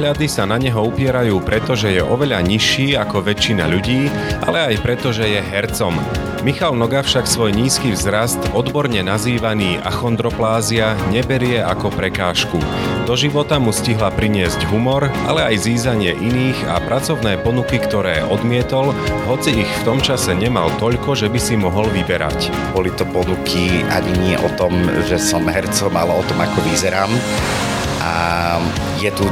pohľady sa na neho upierajú preto, že je oveľa nižší ako väčšina ľudí, ale aj preto, že je hercom. Michal Noga však svoj nízky vzrast, odborne nazývaný achondroplázia, neberie ako prekážku. Do života mu stihla priniesť humor, ale aj zízanie iných a pracovné ponuky, ktoré odmietol, hoci ich v tom čase nemal toľko, že by si mohol vyberať. Boli to ponuky ani nie o tom, že som hercom, ale o tom, ako vyzerám a je tu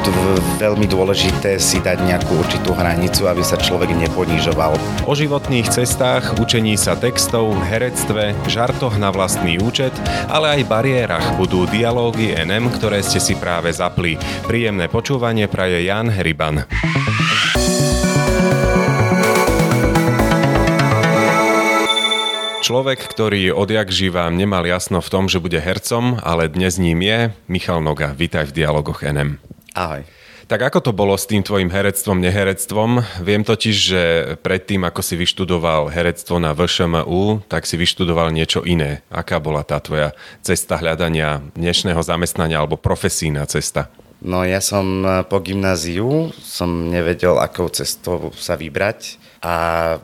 veľmi dôležité si dať nejakú určitú hranicu, aby sa človek neponižoval. O životných cestách, učení sa textov, herectve, žartoch na vlastný účet, ale aj bariérach budú dialógy NM, ktoré ste si práve zapli. Príjemné počúvanie praje Jan Heriban. Človek, ktorý odjak živá nemal jasno v tom, že bude hercom, ale dnes ním je Michal Noga. Vítaj v Dialogoch NM. Ahoj. Tak ako to bolo s tým tvojim herectvom, neherectvom? Viem totiž, že predtým, ako si vyštudoval herectvo na VŠMU, tak si vyštudoval niečo iné. Aká bola tá tvoja cesta hľadania dnešného zamestnania alebo profesína cesta? No ja som po gymnáziu, som nevedel, akou cestou sa vybrať a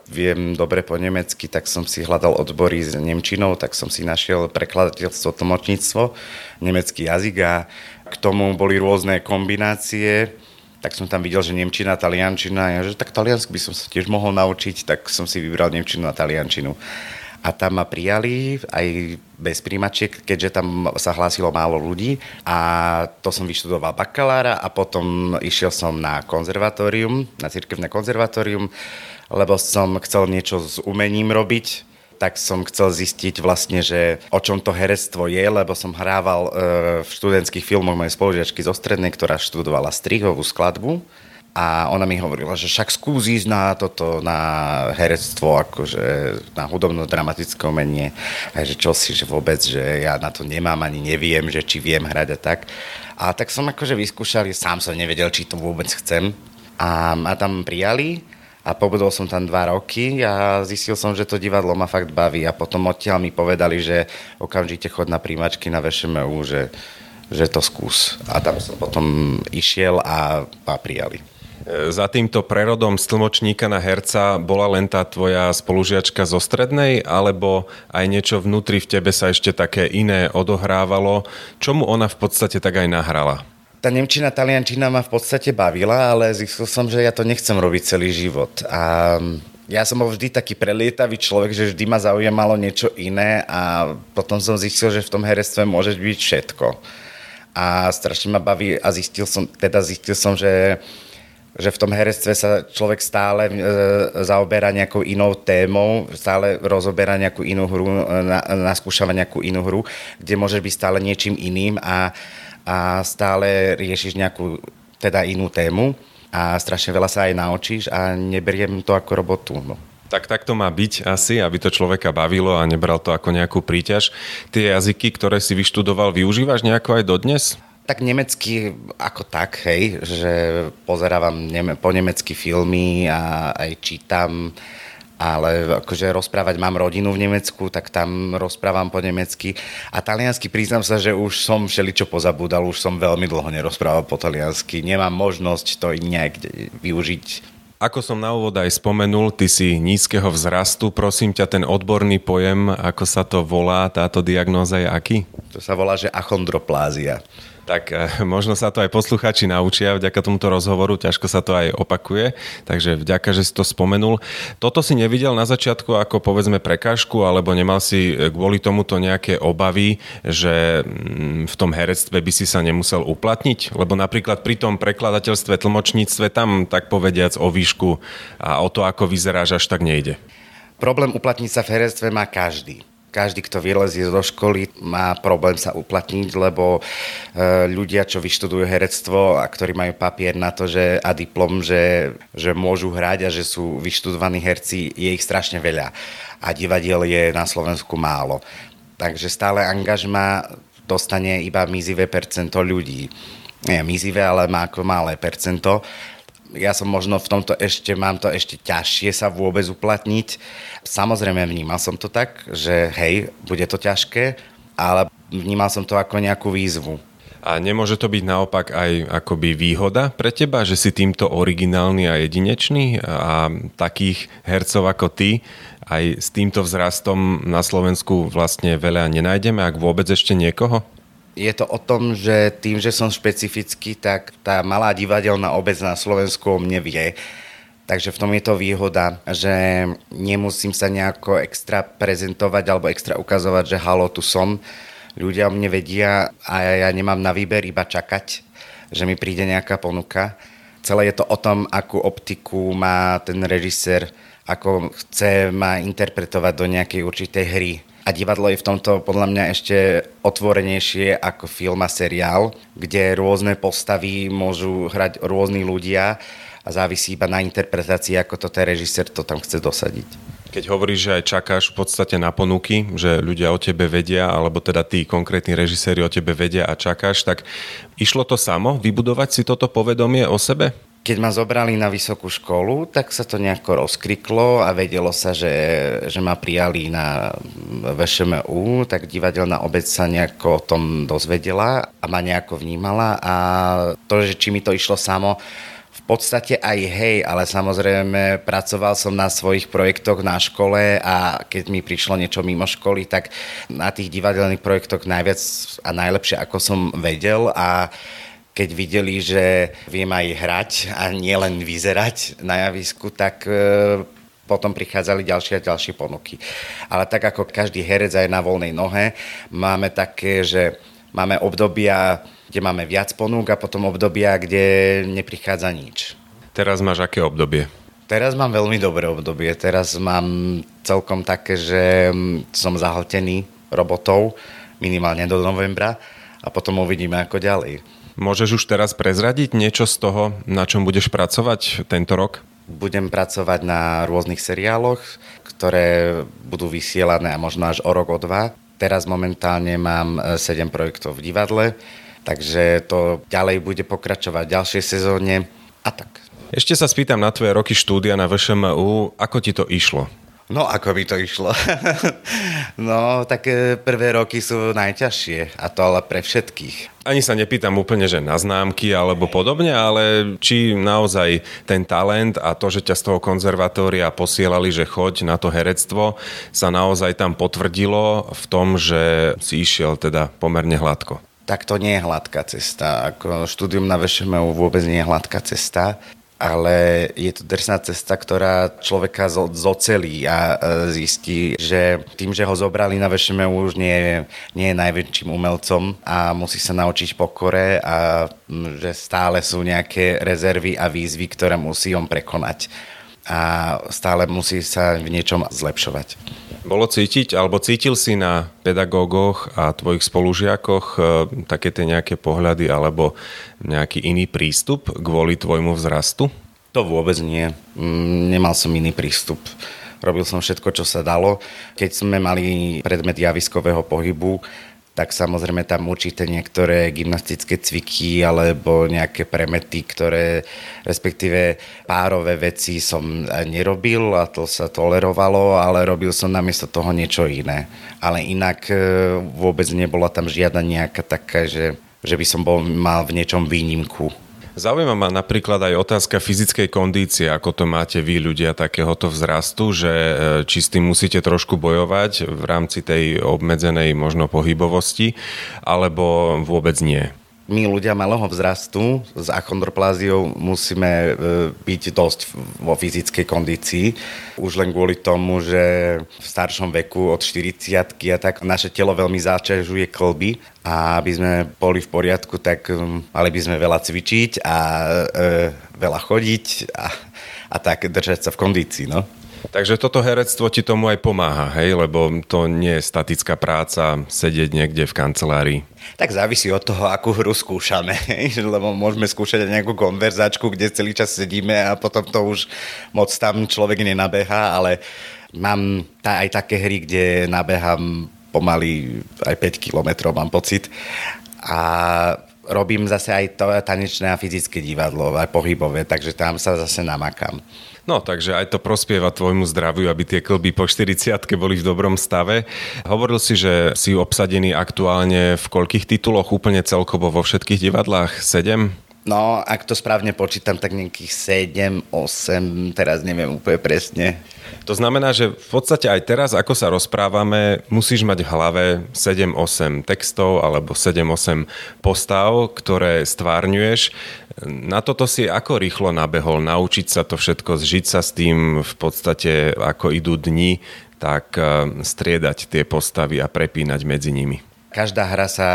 viem dobre po nemecky, tak som si hľadal odbory s Nemčinou, tak som si našiel prekladateľstvo, tlmočníctvo, nemecký jazyk a k tomu boli rôzne kombinácie, tak som tam videl, že Nemčina, Taliančina, ja, že tak taliansky by som sa tiež mohol naučiť, tak som si vybral Nemčinu a Taliančinu. A tam ma prijali aj bez príjmačiek, keďže tam sa hlásilo málo ľudí. A to som vyštudoval bakalára a potom išiel som na konzervatórium, na cirkevné konzervatórium, lebo som chcel niečo s umením robiť, tak som chcel zistiť vlastne, že o čom to herectvo je, lebo som hrával e, v študentských filmoch mojej spolužiačky zo strednej, ktorá študovala strihovú skladbu a ona mi hovorila, že však skús ísť na toto, na herectvo, akože na hudobno-dramatické umenie. A že čo si, že vôbec, že ja na to nemám, ani neviem, že či viem hrať a tak. A tak som akože vyskúšal, sám som nevedel, či to vôbec chcem. A ma tam prijali a pobudol som tam dva roky a zistil som, že to divadlo ma fakt baví a potom odtiaľ mi povedali, že okamžite chod na príjmačky na VŠMU, že, že to skús. A tam som potom išiel a, a prijali. Za týmto prerodom z tlmočníka na herca bola len tá tvoja spolužiačka zo strednej, alebo aj niečo vnútri v tebe sa ešte také iné odohrávalo, čomu ona v podstate tak aj nahrala? Tá Nemčina, Taliančina ma v podstate bavila, ale zistil som, že ja to nechcem robiť celý život. A ja som bol vždy taký prelietavý človek, že vždy ma zaujímalo niečo iné a potom som zistil, že v tom herectve môže byť všetko. A strašne ma baví a zistil som, teda zistil som, že že v tom herectve sa človek stále e, zaoberá nejakou inou témou, stále rozoberá nejakú inú hru, na, naskúšava nejakú inú hru, kde môžeš byť stále niečím iným a, a stále riešiš nejakú teda inú tému a strašne veľa sa aj naučíš a neberiem to ako robotu. No. Tak tak to má byť asi, aby to človeka bavilo a nebral to ako nejakú príťaž. Tie jazyky, ktoré si vyštudoval, využívaš nejako aj dodnes? Tak nemecky ako tak, hej, že pozerávam neme- po nemecky filmy a aj čítam, ale akože rozprávať mám rodinu v Nemecku, tak tam rozprávam po nemecky. A taliansky priznám sa, že už som všeličo pozabúdal, už som veľmi dlho nerozprával po taliansky. Nemám možnosť to nejak využiť ako som na úvod aj spomenul, ty si nízkeho vzrastu. Prosím ťa, ten odborný pojem, ako sa to volá, táto diagnóza je aký? To sa volá, že achondroplázia. Tak eh, možno sa to aj posluchači naučia vďaka tomuto rozhovoru, ťažko sa to aj opakuje, takže vďaka, že si to spomenul. Toto si nevidel na začiatku ako povedzme prekážku, alebo nemal si eh, kvôli tomuto nejaké obavy, že mm, v tom herectve by si sa nemusel uplatniť? Lebo napríklad pri tom prekladateľstve, tlmočníctve tam tak povediac o výšku a o to, ako vyzeráš, až tak nejde. Problém uplatniť sa v herectve má každý každý, kto vylezie do školy, má problém sa uplatniť, lebo e, ľudia, čo vyštudujú herectvo a ktorí majú papier na to, že a diplom, že, že môžu hrať a že sú vyštudovaní herci, je ich strašne veľa. A divadiel je na Slovensku málo. Takže stále angažma dostane iba mizivé percento ľudí. Nie mizivé, ale má ako malé percento ja som možno v tomto ešte, mám to ešte ťažšie sa vôbec uplatniť. Samozrejme vnímal som to tak, že hej, bude to ťažké, ale vnímal som to ako nejakú výzvu. A nemôže to byť naopak aj akoby výhoda pre teba, že si týmto originálny a jedinečný a takých hercov ako ty aj s týmto vzrastom na Slovensku vlastne veľa nenájdeme, ak vôbec ešte niekoho? Je to o tom, že tým, že som špecifický, tak tá malá divadelná obec na Slovensku o mne vie. Takže v tom je to výhoda, že nemusím sa nejako extra prezentovať alebo extra ukazovať, že halo, tu som ľudia o mne vedia a ja nemám na výber iba čakať, že mi príde nejaká ponuka. Celé je to o tom, akú optiku má ten režisér, ako chce ma interpretovať do nejakej určitej hry. A divadlo je v tomto podľa mňa ešte otvorenejšie ako film a seriál, kde rôzne postavy môžu hrať rôzni ľudia a závisí iba na interpretácii, ako to ten režisér to tam chce dosadiť. Keď hovoríš, že aj čakáš v podstate na ponuky, že ľudia o tebe vedia, alebo teda tí konkrétni režiséri o tebe vedia a čakáš, tak išlo to samo vybudovať si toto povedomie o sebe? Keď ma zobrali na vysokú školu, tak sa to nejako rozkriklo a vedelo sa, že, že ma prijali na VŠMU, tak divadelná obec sa nejako o tom dozvedela a ma nejako vnímala a to, že či mi to išlo samo, podstate aj hej, ale samozrejme pracoval som na svojich projektoch na škole a keď mi prišlo niečo mimo školy, tak na tých divadelných projektoch najviac a najlepšie ako som vedel a keď videli, že viem aj hrať a nielen vyzerať na javisku, tak e, potom prichádzali ďalšie a ďalšie ponuky. Ale tak ako každý herec aj na voľnej nohe, máme také, že máme obdobia kde máme viac ponúk a potom obdobia, kde neprichádza nič. Teraz máš aké obdobie? Teraz mám veľmi dobré obdobie. Teraz mám celkom také, že mm, som zahltený robotov minimálne do novembra a potom uvidíme ako ďalej. Môžeš už teraz prezradiť niečo z toho, na čom budeš pracovať tento rok? Budem pracovať na rôznych seriáloch, ktoré budú vysielané a možno až o rok, o dva. Teraz momentálne mám 7 e, projektov v divadle, Takže to ďalej bude pokračovať v ďalšej sezóne a tak. Ešte sa spýtam na tvoje roky štúdia na VŠMU, ako ti to išlo? No, ako by to išlo? no, tak prvé roky sú najťažšie a to ale pre všetkých. Ani sa nepýtam úplne, že na známky alebo podobne, ale či naozaj ten talent a to, že ťa z toho konzervatória posielali, že choď na to herectvo, sa naozaj tam potvrdilo v tom, že si išiel teda pomerne hladko tak to nie je hladká cesta. Ako štúdium na VŠMU vôbec nie je hladká cesta, ale je to drsná cesta, ktorá človeka zocelí a zistí, že tým, že ho zobrali na VŠMU už nie nie je najväčším umelcom a musí sa naučiť pokore a že stále sú nejaké rezervy a výzvy, ktoré musí on prekonať a stále musí sa v niečom zlepšovať. Bolo cítiť, alebo cítil si na pedagógoch a tvojich spolužiakoch e, také tie nejaké pohľady alebo nejaký iný prístup kvôli tvojmu vzrastu? To vôbec nie. Mm, nemal som iný prístup. Robil som všetko, čo sa dalo. Keď sme mali predmet javiskového pohybu, tak samozrejme tam určité niektoré gymnastické cviky alebo nejaké premety, ktoré respektíve párové veci som nerobil a to sa tolerovalo, ale robil som namiesto toho niečo iné. Ale inak e, vôbec nebola tam žiadna nejaká taká, že, že by som bol, mal v niečom výnimku. Zaujíma ma napríklad aj otázka fyzickej kondície, ako to máte vy ľudia takéhoto vzrastu, že e, či s tým musíte trošku bojovať v rámci tej obmedzenej možno pohybovosti, alebo vôbec nie my ľudia malého vzrastu s achondropláziou musíme e, byť dosť vo fyzickej kondícii. Už len kvôli tomu, že v staršom veku od 40 a tak naše telo veľmi záťažuje klby a aby sme boli v poriadku, tak mali by sme veľa cvičiť a e, veľa chodiť a, a tak držať sa v kondícii. No. Takže toto herectvo ti tomu aj pomáha, hej? Lebo to nie je statická práca sedieť niekde v kancelárii. Tak závisí od toho, akú hru skúšame, hej? lebo môžeme skúšať aj nejakú konverzačku, kde celý čas sedíme a potom to už moc tam človek nenabeha, ale mám aj také hry, kde nabehám pomaly aj 5 kilometrov, mám pocit. A robím zase aj to tanečné a fyzické divadlo, aj pohybové, takže tam sa zase namakám. No, takže aj to prospieva tvojmu zdraviu, aby tie klby po 40 boli v dobrom stave. Hovoril si, že si obsadený aktuálne v koľkých tituloch úplne celkovo vo všetkých divadlách? 7? No, ak to správne počítam, tak nejakých 7, 8, teraz neviem úplne presne. To znamená, že v podstate aj teraz, ako sa rozprávame, musíš mať v hlave 7-8 textov alebo 7-8 postav, ktoré stvárňuješ. Na toto si ako rýchlo nabehol, naučiť sa to všetko, zžiť sa s tým v podstate, ako idú dni, tak eh, striedať tie postavy a prepínať medzi nimi. Každá hra sa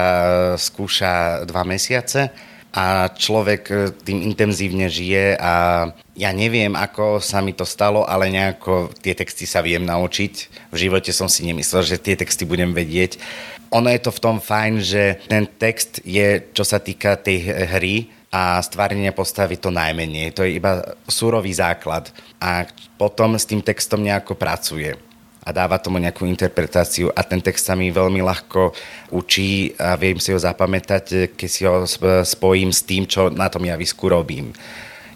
skúša dva mesiace a človek e, tým intenzívne žije a ja neviem, ako sa mi to stalo, ale nejako tie texty sa viem naučiť. V živote som si nemyslel, že tie texty budem vedieť. Ono je to v tom fajn, že ten text je, čo sa týka tej hry, a stvárnenie postavy to najmenej. To je iba súrový základ. A potom s tým textom nejako pracuje a dáva tomu nejakú interpretáciu a ten text sa mi veľmi ľahko učí a viem si ho zapamätať, keď si ho spojím s tým, čo na tom javisku robím.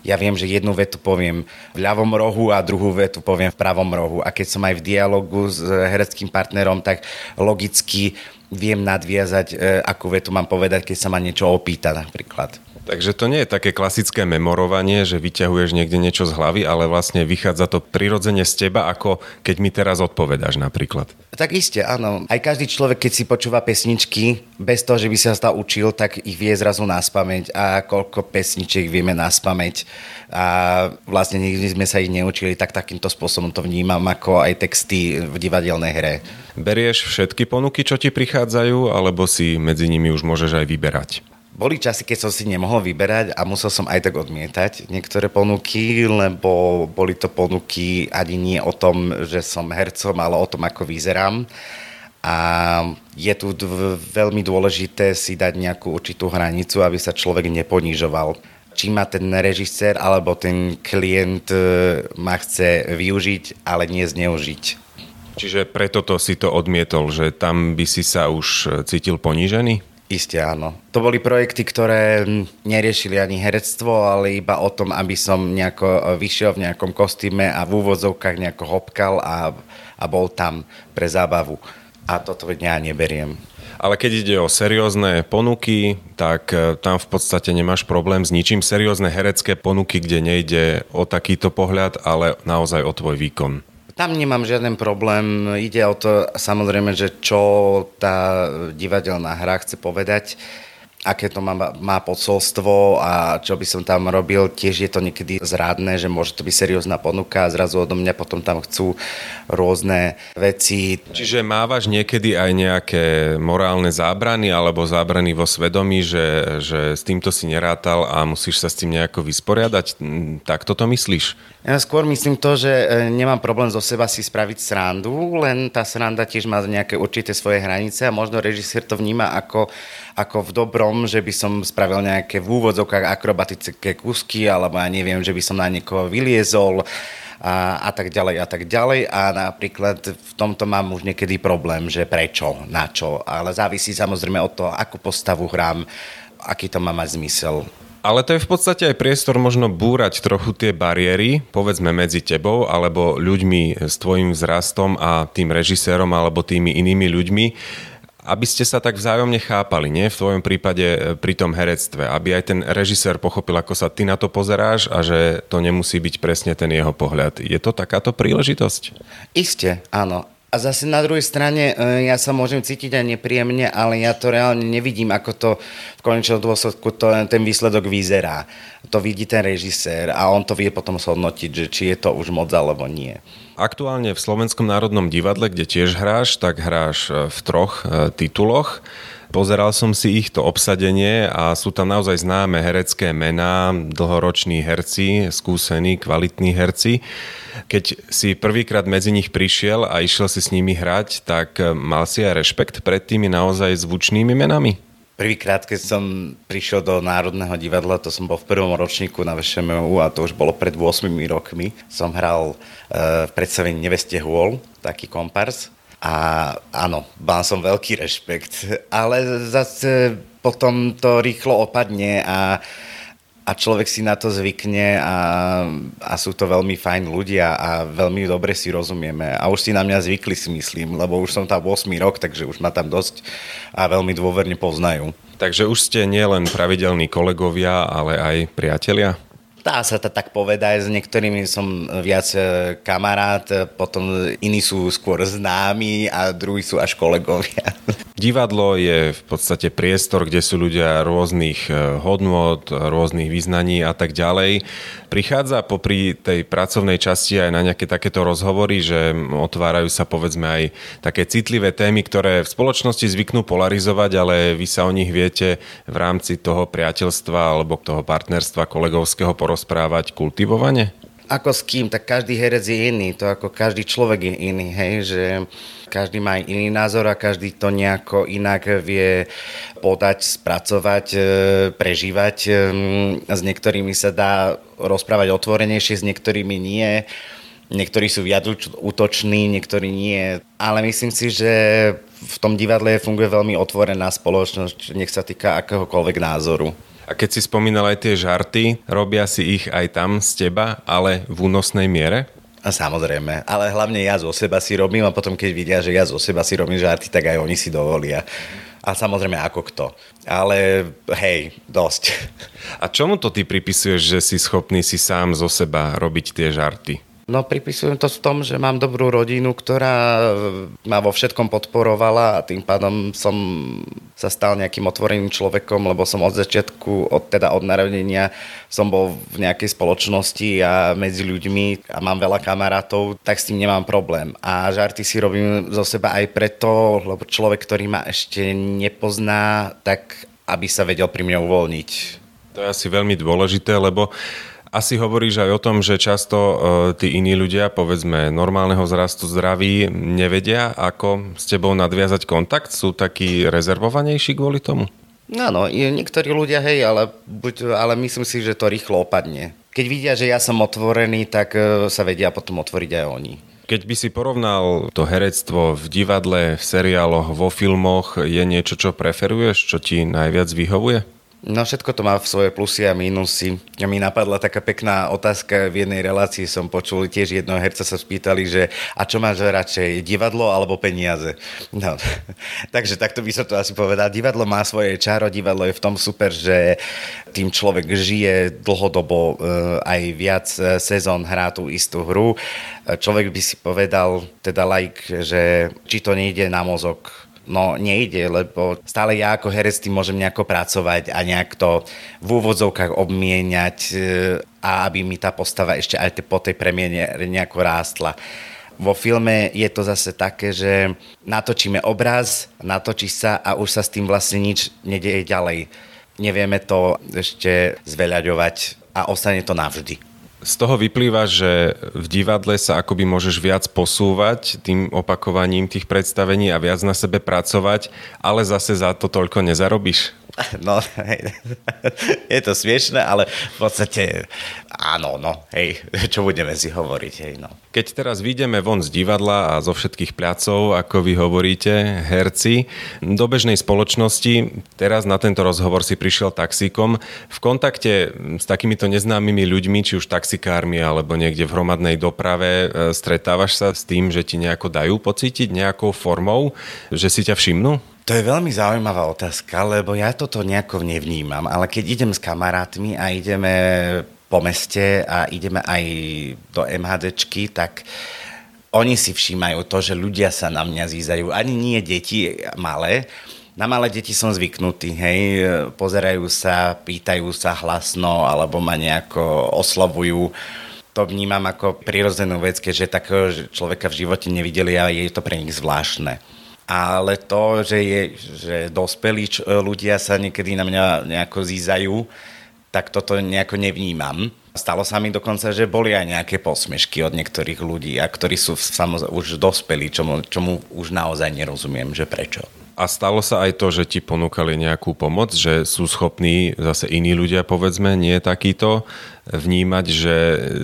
Ja viem, že jednu vetu poviem v ľavom rohu a druhú vetu poviem v pravom rohu. A keď som aj v dialogu s hereckým partnerom, tak logicky viem nadviazať, e, akú vetu mám povedať, keď sa ma niečo opýta napríklad. Takže to nie je také klasické memorovanie, že vyťahuješ niekde niečo z hlavy, ale vlastne vychádza to prirodzene z teba, ako keď mi teraz odpovedáš napríklad. Tak iste, áno. Aj každý človek, keď si počúva pesničky, bez toho, že by sa to učil, tak ich vie zrazu naspamäť a koľko pesničiek vieme naspamäť a vlastne nikdy sme sa ich neučili, tak takýmto spôsobom to vnímam ako aj texty v divadelnej hre. Berieš všetky ponuky, čo ti prichádzajú, alebo si medzi nimi už môžeš aj vyberať? Boli časy, keď som si nemohol vyberať a musel som aj tak odmietať niektoré ponuky, lebo boli to ponuky ani nie o tom, že som hercom, ale o tom, ako vyzerám. A je tu veľmi dôležité si dať nejakú určitú hranicu, aby sa človek neponižoval. Či ma ten režisér alebo ten klient e, ma chce využiť, ale nie zneužiť. Čiže preto to si to odmietol, že tam by si sa už cítil ponížený? Isté áno. To boli projekty, ktoré neriešili ani herectvo, ale iba o tom, aby som nejako e, vyšiel v nejakom kostýme a v úvodzovkách nejako hopkal a, a bol tam pre zábavu. A toto ja neberiem. Ale keď ide o seriózne ponuky, tak e, tam v podstate nemáš problém s ničím. Seriózne herecké ponuky, kde nejde o takýto pohľad, ale naozaj o tvoj výkon. Tam nemám žiaden problém. Ide o to samozrejme, že čo tá divadelná hra chce povedať aké to má, má posolstvo a čo by som tam robil. Tiež je to niekedy zrádne, že môže to byť seriózna ponuka a zrazu odo mňa potom tam chcú rôzne veci. Čiže mávaš niekedy aj nejaké morálne zábrany alebo zábrany vo svedomí, že, že s týmto si nerátal a musíš sa s tým nejako vysporiadať? Tak toto myslíš? Ja skôr myslím to, že e, nemám problém zo seba si spraviť srandu, len tá sranda tiež má nejaké určité svoje hranice a možno režisér to vníma ako, ako v dobrom, že by som spravil nejaké v úvodzokách akrobatické kusky, alebo ja neviem, že by som na niekoho vyliezol a, a tak ďalej a tak ďalej. A napríklad v tomto mám už niekedy problém, že prečo, na čo. Ale závisí samozrejme od toho, akú postavu hrám, aký to má mať zmysel. Ale to je v podstate aj priestor možno búrať trochu tie bariéry, povedzme medzi tebou alebo ľuďmi s tvojim vzrastom a tým režisérom alebo tými inými ľuďmi, aby ste sa tak vzájomne chápali, nie? V tvojom prípade e, pri tom herectve, aby aj ten režisér pochopil, ako sa ty na to pozeráš a že to nemusí byť presne ten jeho pohľad. Je to takáto príležitosť? Isté, áno. A zase na druhej strane e, ja sa môžem cítiť aj nepríjemne, ale ja to reálne nevidím, ako to v konečnom dôsledku to, ten výsledok vyzerá. To vidí ten režisér a on to vie potom zhodnotiť, že či je to už moc alebo nie. Aktuálne v Slovenskom národnom divadle, kde tiež hráš, tak hráš e, v troch e, tituloch. Pozeral som si ich to obsadenie a sú tam naozaj známe herecké mená, dlhoroční herci, skúsení, kvalitní herci. Keď si prvýkrát medzi nich prišiel a išiel si s nimi hrať, tak mal si aj rešpekt pred tými naozaj zvučnými menami? Prvýkrát, keď som prišiel do Národného divadla, to som bol v prvom ročníku na VŠMU a to už bolo pred 8 rokmi. Som hral uh, v predstavení Neveste hôl, taký kompars A áno, mal som veľký rešpekt, ale zase potom to rýchlo opadne a a človek si na to zvykne a, a sú to veľmi fajn ľudia a veľmi dobre si rozumieme. A už si na mňa zvykli si myslím, lebo už som tam 8 rok, takže už ma tam dosť a veľmi dôverne poznajú. Takže už ste nielen pravidelní kolegovia, ale aj priatelia? Dá sa to tak povedať, s niektorými som viac e, kamarát, potom iní sú skôr známi a druhí sú až kolegovia. Divadlo je v podstate priestor, kde sú ľudia rôznych e, hodnot, rôznych vyznaní a tak ďalej. Prichádza popri tej pracovnej časti aj na nejaké takéto rozhovory, že otvárajú sa povedzme aj také citlivé témy, ktoré v spoločnosti zvyknú polarizovať, ale vy sa o nich viete v rámci toho priateľstva alebo toho partnerstva kolegovského porozumieť rozprávať kultivovane? Ako s kým, tak každý herec je iný, to ako každý človek je iný, hej, že každý má iný názor a každý to nejako inak vie podať, spracovať, e, prežívať. E, s niektorými sa dá rozprávať otvorenejšie, s niektorými nie. Niektorí sú viac útoční, niektorí nie. Ale myslím si, že v tom divadle funguje veľmi otvorená spoločnosť, nech sa týka akéhokoľvek názoru. A keď si spomínal aj tie žarty, robia si ich aj tam z teba, ale v únosnej miere? A samozrejme, ale hlavne ja zo seba si robím a potom keď vidia, že ja zo seba si robím žarty, tak aj oni si dovolia. A samozrejme ako kto. Ale hej, dosť. A čomu to ty pripisuješ, že si schopný si sám zo seba robiť tie žarty? No pripisujem to v tom, že mám dobrú rodinu, ktorá ma vo všetkom podporovala a tým pádom som sa stal nejakým otvoreným človekom, lebo som od začiatku, od, teda od narodenia som bol v nejakej spoločnosti a medzi ľuďmi a mám veľa kamarátov, tak s tým nemám problém. A žarty si robím zo seba aj preto, lebo človek, ktorý ma ešte nepozná, tak aby sa vedel pri mne uvoľniť. To je asi veľmi dôležité, lebo asi hovoríš aj o tom, že často uh, tí iní ľudia, povedzme normálneho zrastu zdraví, nevedia, ako s tebou nadviazať kontakt? Sú takí rezervovanejší kvôli tomu? Áno, niektorí ľudia, hej, ale, buď, ale myslím si, že to rýchlo opadne. Keď vidia, že ja som otvorený, tak uh, sa vedia potom otvoriť aj oni. Keď by si porovnal to herectvo v divadle, v seriáloch, vo filmoch, je niečo, čo preferuješ, čo ti najviac vyhovuje? No všetko to má v svoje plusy a mínusy. A mi napadla taká pekná otázka v jednej relácii som počul, tiež jednoho herca sa spýtali, že a čo máš radšej, divadlo alebo peniaze? No, takže takto by som to asi povedal. Divadlo má svoje čaro, divadlo je v tom super, že tým človek žije dlhodobo, eh, aj viac eh, sezón hrá tú istú hru. Človek by si povedal, teda like, že či to nejde na mozog, No nejde, lebo stále ja ako herec tým môžem nejako pracovať a nejak to v úvodzovkách obmieniať e, a aby mi tá postava ešte aj po tej premiene nejako rástla. Vo filme je to zase také, že natočíme obraz, natočí sa a už sa s tým vlastne nič nedieje ďalej. Nevieme to ešte zveľaďovať a ostane to navždy. Z toho vyplýva, že v divadle sa akoby môžeš viac posúvať tým opakovaním tých predstavení a viac na sebe pracovať, ale zase za to toľko nezarobíš. No, hej, je to smiešné, ale v podstate áno, no, hej, čo budeme si hovoriť, hej, no. Keď teraz vyjdeme von z divadla a zo všetkých pľacov, ako vy hovoríte, herci, do bežnej spoločnosti, teraz na tento rozhovor si prišiel taxíkom, v kontakte s takýmito neznámymi ľuďmi, či už taxikármi alebo niekde v hromadnej doprave, e, stretávaš sa s tým, že ti nejako dajú pocítiť nejakou formou, že si ťa všimnú? To je veľmi zaujímavá otázka, lebo ja toto nejako nevnímam, ale keď idem s kamarátmi a ideme po meste a ideme aj do MHDčky, tak oni si všímajú to, že ľudia sa na mňa zízajú. Ani nie deti malé, na malé deti som zvyknutý, hej, pozerajú sa, pýtajú sa hlasno alebo ma nejako oslovujú. To vnímam ako prirodzenú vec, keďže takého človeka v živote nevideli a je to pre nich zvláštne ale to, že, je, že dospelí ľudia sa niekedy na mňa nejako zízajú, tak toto nejako nevnímam. Stalo sa mi dokonca, že boli aj nejaké posmešky od niektorých ľudí, a ktorí sú samozrejme už dospelí, čomu, čomu už naozaj nerozumiem, že prečo. A stalo sa aj to, že ti ponúkali nejakú pomoc, že sú schopní zase iní ľudia, povedzme, nie takýto, vnímať, že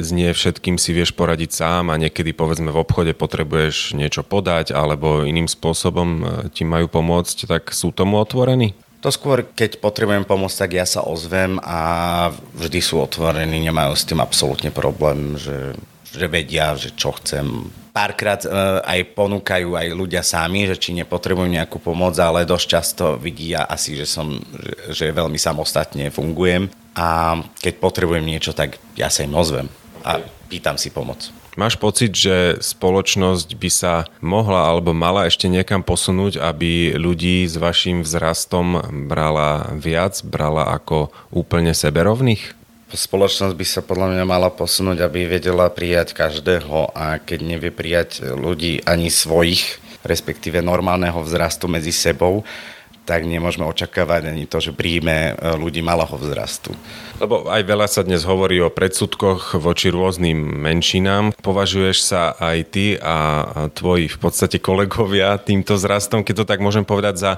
s nie všetkým si vieš poradiť sám a niekedy, povedzme, v obchode potrebuješ niečo podať alebo iným spôsobom e, ti majú pomôcť, tak sú tomu otvorení? To skôr, keď potrebujem pomôcť, tak ja sa ozvem a vždy sú otvorení, nemajú s tým absolútne problém, že, že vedia, že čo chcem párkrát uh, aj ponúkajú aj ľudia sami, že či nepotrebujú nejakú pomoc, ale dosť často vidia asi, že som, že veľmi samostatne fungujem a keď potrebujem niečo, tak ja sa im ozvem a pýtam si pomoc. Máš pocit, že spoločnosť by sa mohla alebo mala ešte niekam posunúť, aby ľudí s vašim vzrastom brala viac, brala ako úplne seberovných? Spoločnosť by sa podľa mňa mala posunúť, aby vedela prijať každého a keď nevie prijať ľudí ani svojich, respektíve normálneho vzrastu medzi sebou, tak nemôžeme očakávať ani to, že príjme e, ľudí malého vzrastu. Lebo aj veľa sa dnes hovorí o predsudkoch voči rôznym menšinám. Považuješ sa aj ty a tvoji v podstate kolegovia týmto vzrastom, keď to tak môžem povedať, za,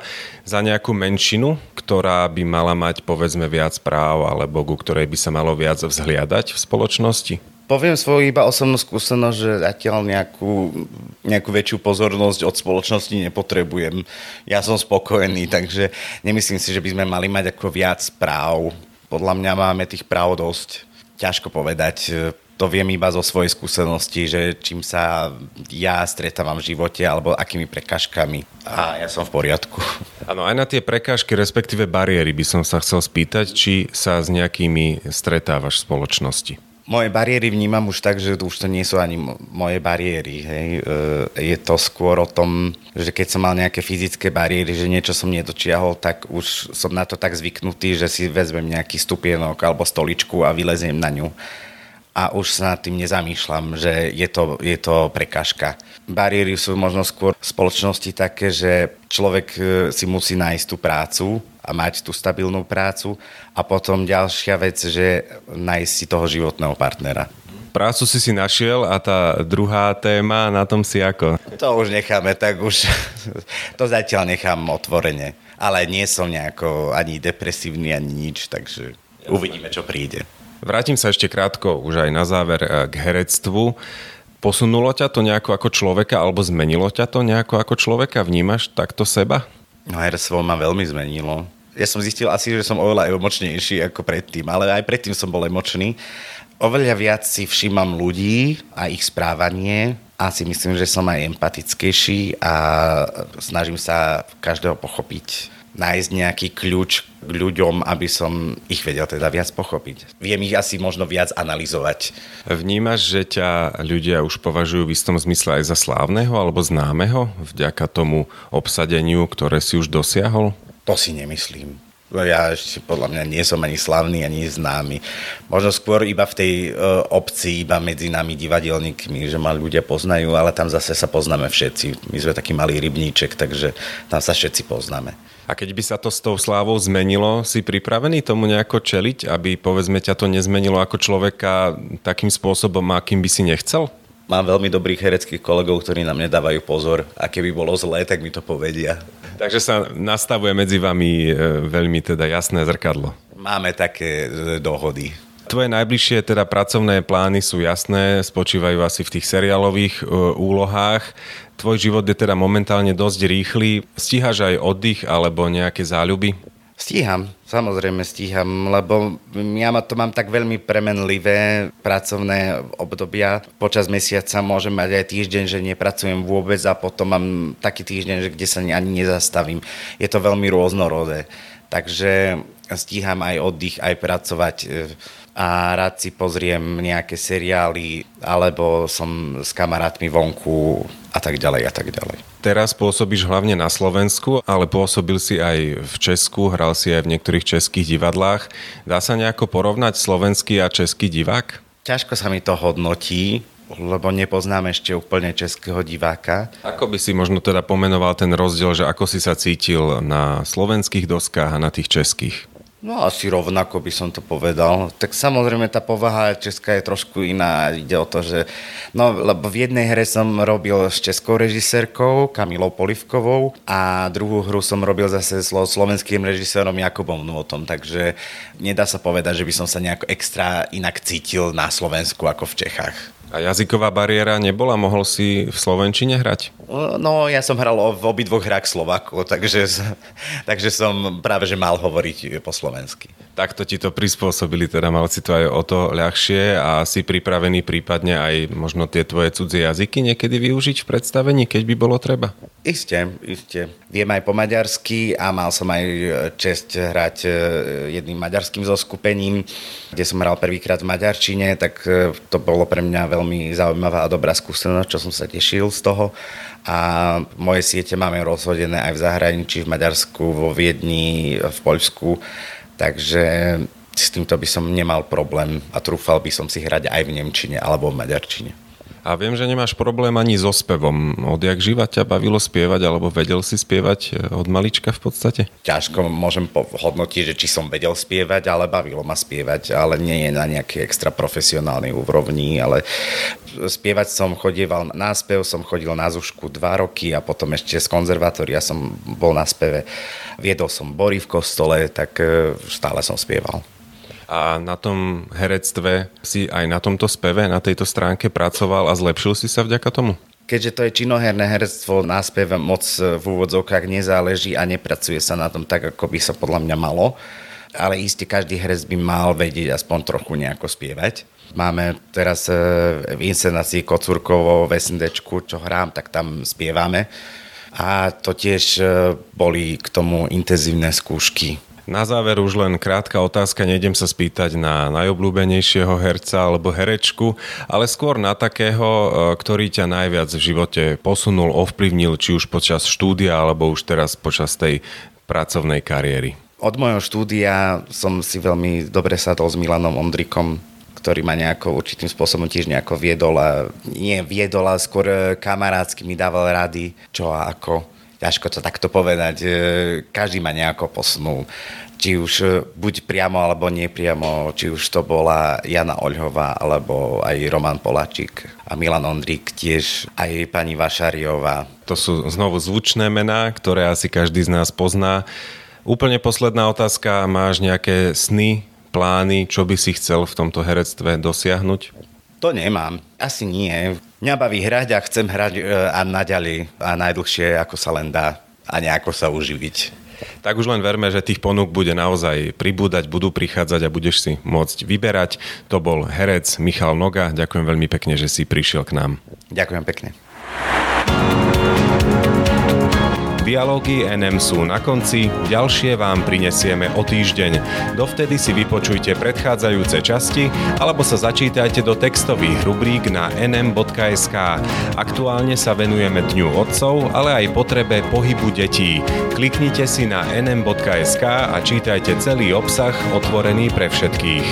za nejakú menšinu, ktorá by mala mať povedzme viac práv alebo ku ktorej by sa malo viac vzhliadať v spoločnosti? Poviem svoju iba osobnú skúsenosť, že zatiaľ nejakú, nejakú väčšiu pozornosť od spoločnosti nepotrebujem. Ja som spokojný, takže nemyslím si, že by sme mali mať ako viac práv. Podľa mňa máme tých práv dosť. Ťažko povedať. To viem iba zo svojej skúsenosti, že čím sa ja stretávam v živote alebo akými prekažkami. A ja som v poriadku. Áno, aj na tie prekážky, respektíve bariéry by som sa chcel spýtať, či sa s nejakými stretávaš v spoločnosti moje bariéry vnímam už tak, že už to nie sú ani moje bariéry. Hej. E, je to skôr o tom, že keď som mal nejaké fyzické bariéry, že niečo som nedočiahol, tak už som na to tak zvyknutý, že si vezmem nejaký stupienok alebo stoličku a vyleziem na ňu a už sa nad tým nezamýšľam, že je to, je to prekažka. Bariéry sú možno skôr v spoločnosti také, že človek e, si musí nájsť tú prácu a mať tú stabilnú prácu a potom ďalšia vec, že nájsť si toho životného partnera. Prácu si si našiel a tá druhá téma, na tom si ako? To už necháme, tak už to zatiaľ nechám otvorene. Ale nie som nejako ani depresívny, ani nič, takže uvidíme, čo príde. Vrátim sa ešte krátko už aj na záver eh, k herectvu. Posunulo ťa to nejako ako človeka alebo zmenilo ťa to nejako ako človeka? Vnímaš takto seba? No herectvo ma veľmi zmenilo. Ja som zistil asi, že som oveľa emočnejší ako predtým, ale aj predtým som bol emočný. Oveľa viac si všímam ľudí a ich správanie a si myslím, že som aj empatickejší a snažím sa každého pochopiť nájsť nejaký kľúč k ľuďom, aby som ich vedel teda viac pochopiť. Viem ich asi možno viac analyzovať. Vnímaš, že ťa ľudia už považujú v istom zmysle aj za slávneho alebo známeho vďaka tomu obsadeniu, ktoré si už dosiahol? To si nemyslím. Ja ešte podľa mňa nie som ani slavný, ani známy. Možno skôr iba v tej uh, obci, iba medzi nami divadelníkmi, že ma ľudia poznajú, ale tam zase sa poznáme všetci. My sme taký malý rybníček, takže tam sa všetci poznáme. A keď by sa to s tou slávou zmenilo, si pripravený tomu nejako čeliť, aby povedzme ťa to nezmenilo ako človeka takým spôsobom, akým by si nechcel? Mám veľmi dobrých hereckých kolegov, ktorí nám nedávajú pozor a keby bolo zlé, tak mi to povedia. Takže sa nastavuje medzi vami e, veľmi teda jasné zrkadlo. Máme také e, dohody. Tvoje najbližšie teda pracovné plány sú jasné, spočívajú asi v tých seriálových e, úlohách tvoj život je teda momentálne dosť rýchly. Stíhaš aj oddych alebo nejaké záľuby? Stíham, samozrejme stíham, lebo ja to mám tak veľmi premenlivé pracovné obdobia. Počas mesiaca môžem mať aj týždeň, že nepracujem vôbec a potom mám taký týždeň, že kde sa ani nezastavím. Je to veľmi rôznorodé. Takže stíham aj oddych, aj pracovať a rád si pozriem nejaké seriály, alebo som s kamarátmi vonku a tak ďalej a tak ďalej. Teraz pôsobíš hlavne na Slovensku, ale pôsobil si aj v Česku, hral si aj v niektorých českých divadlách. Dá sa nejako porovnať slovenský a český divák? Ťažko sa mi to hodnotí, lebo nepoznám ešte úplne českého diváka. Ako by si možno teda pomenoval ten rozdiel, že ako si sa cítil na slovenských doskách a na tých českých? No asi rovnako by som to povedal. Tak samozrejme tá povaha česká je trošku iná. Ide o to, že... No, lebo v jednej hre som robil s českou režisérkou Kamilou Polivkovou a druhú hru som robil zase s slovenským režisérom Jakubom Nôtom, takže nedá sa povedať, že by som sa nejako extra inak cítil na Slovensku ako v Čechách. A jazyková bariéra nebola? Mohol si v Slovenčine hrať? No, ja som hral v obidvoch hrách Slovaku, takže, takže som práve že mal hovoriť po slovensky. Takto ti to prispôsobili, teda mal si to aj o to ľahšie a si pripravený prípadne aj možno tie tvoje cudzie jazyky niekedy využiť v predstavení, keď by bolo treba? Isté, isté. Viem aj po maďarsky a mal som aj čest hrať e, jedným maďarským zoskupením, kde som hral prvýkrát v maďarčine, tak e, to bolo pre mňa veľmi zaujímavá a dobrá skúsenosť, čo som sa tešil z toho a moje siete máme rozhodené aj v zahraničí, v Maďarsku, vo Viedni, v Poľsku Takže s týmto by som nemal problém a trúfal by som si hrať aj v Nemčine alebo v Maďarčine. A viem, že nemáš problém ani so spevom. Odjak živa ťa bavilo spievať, alebo vedel si spievať e, od malička v podstate? Ťažko môžem hodnotiť, že či som vedel spievať, ale bavilo ma spievať, ale nie je na nejakej extra profesionálnej úrovni, ale spievať som chodieval na spev, som chodil na Zušku dva roky a potom ešte z konzervatória som bol na speve. Viedol som bory v kostole, tak e, stále som spieval a na tom herectve si aj na tomto speve, na tejto stránke pracoval a zlepšil si sa vďaka tomu? Keďže to je činoherné herectvo, na speve moc v úvodzovkách nezáleží a nepracuje sa na tom tak, ako by sa podľa mňa malo. Ale iste každý herec by mal vedieť aspoň trochu nejako spievať. Máme teraz e, v inscenácii Kocúrkovo v SNDčku, čo hrám, tak tam spievame. A to tiež e, boli k tomu intenzívne skúšky na záver už len krátka otázka, nejdem sa spýtať na najobľúbenejšieho herca alebo herečku, ale skôr na takého, e, ktorý ťa najviac v živote posunul, ovplyvnil, či už počas štúdia alebo už teraz počas tej pracovnej kariéry. Od môjho štúdia som si veľmi dobre sadol s Milanom Ondrikom, ktorý ma nejako určitým spôsobom tiež nejako viedol a nie viedol, ale skôr e, kamarátsky mi dával rady, čo a ako ťažko to takto povedať. E, každý ma nejako posunul. Či už e, buď priamo alebo nepriamo, či už to bola Jana Oľhová, alebo aj Roman Polačík a Milan Ondrík tiež, aj pani Vašariová. To sú znovu zvučné mená, ktoré asi každý z nás pozná. Úplne posledná otázka. Máš nejaké sny, plány, čo by si chcel v tomto herectve dosiahnuť? To nemám. Asi nie. Mňa baví hrať a chcem hrať e, a naďalej a najdlhšie, ako sa len dá a nejako sa uživiť. Tak už len verme, že tých ponúk bude naozaj pribúdať, budú prichádzať a budeš si môcť vyberať. To bol herec Michal Noga. Ďakujem veľmi pekne, že si prišiel k nám. Ďakujem pekne. Dialógy NM sú na konci, ďalšie vám prinesieme o týždeň. Dovtedy si vypočujte predchádzajúce časti alebo sa začítajte do textových rubrík na nm.sk. Aktuálne sa venujeme Dňu otcov, ale aj potrebe pohybu detí. Kliknite si na nm.sk a čítajte celý obsah otvorený pre všetkých.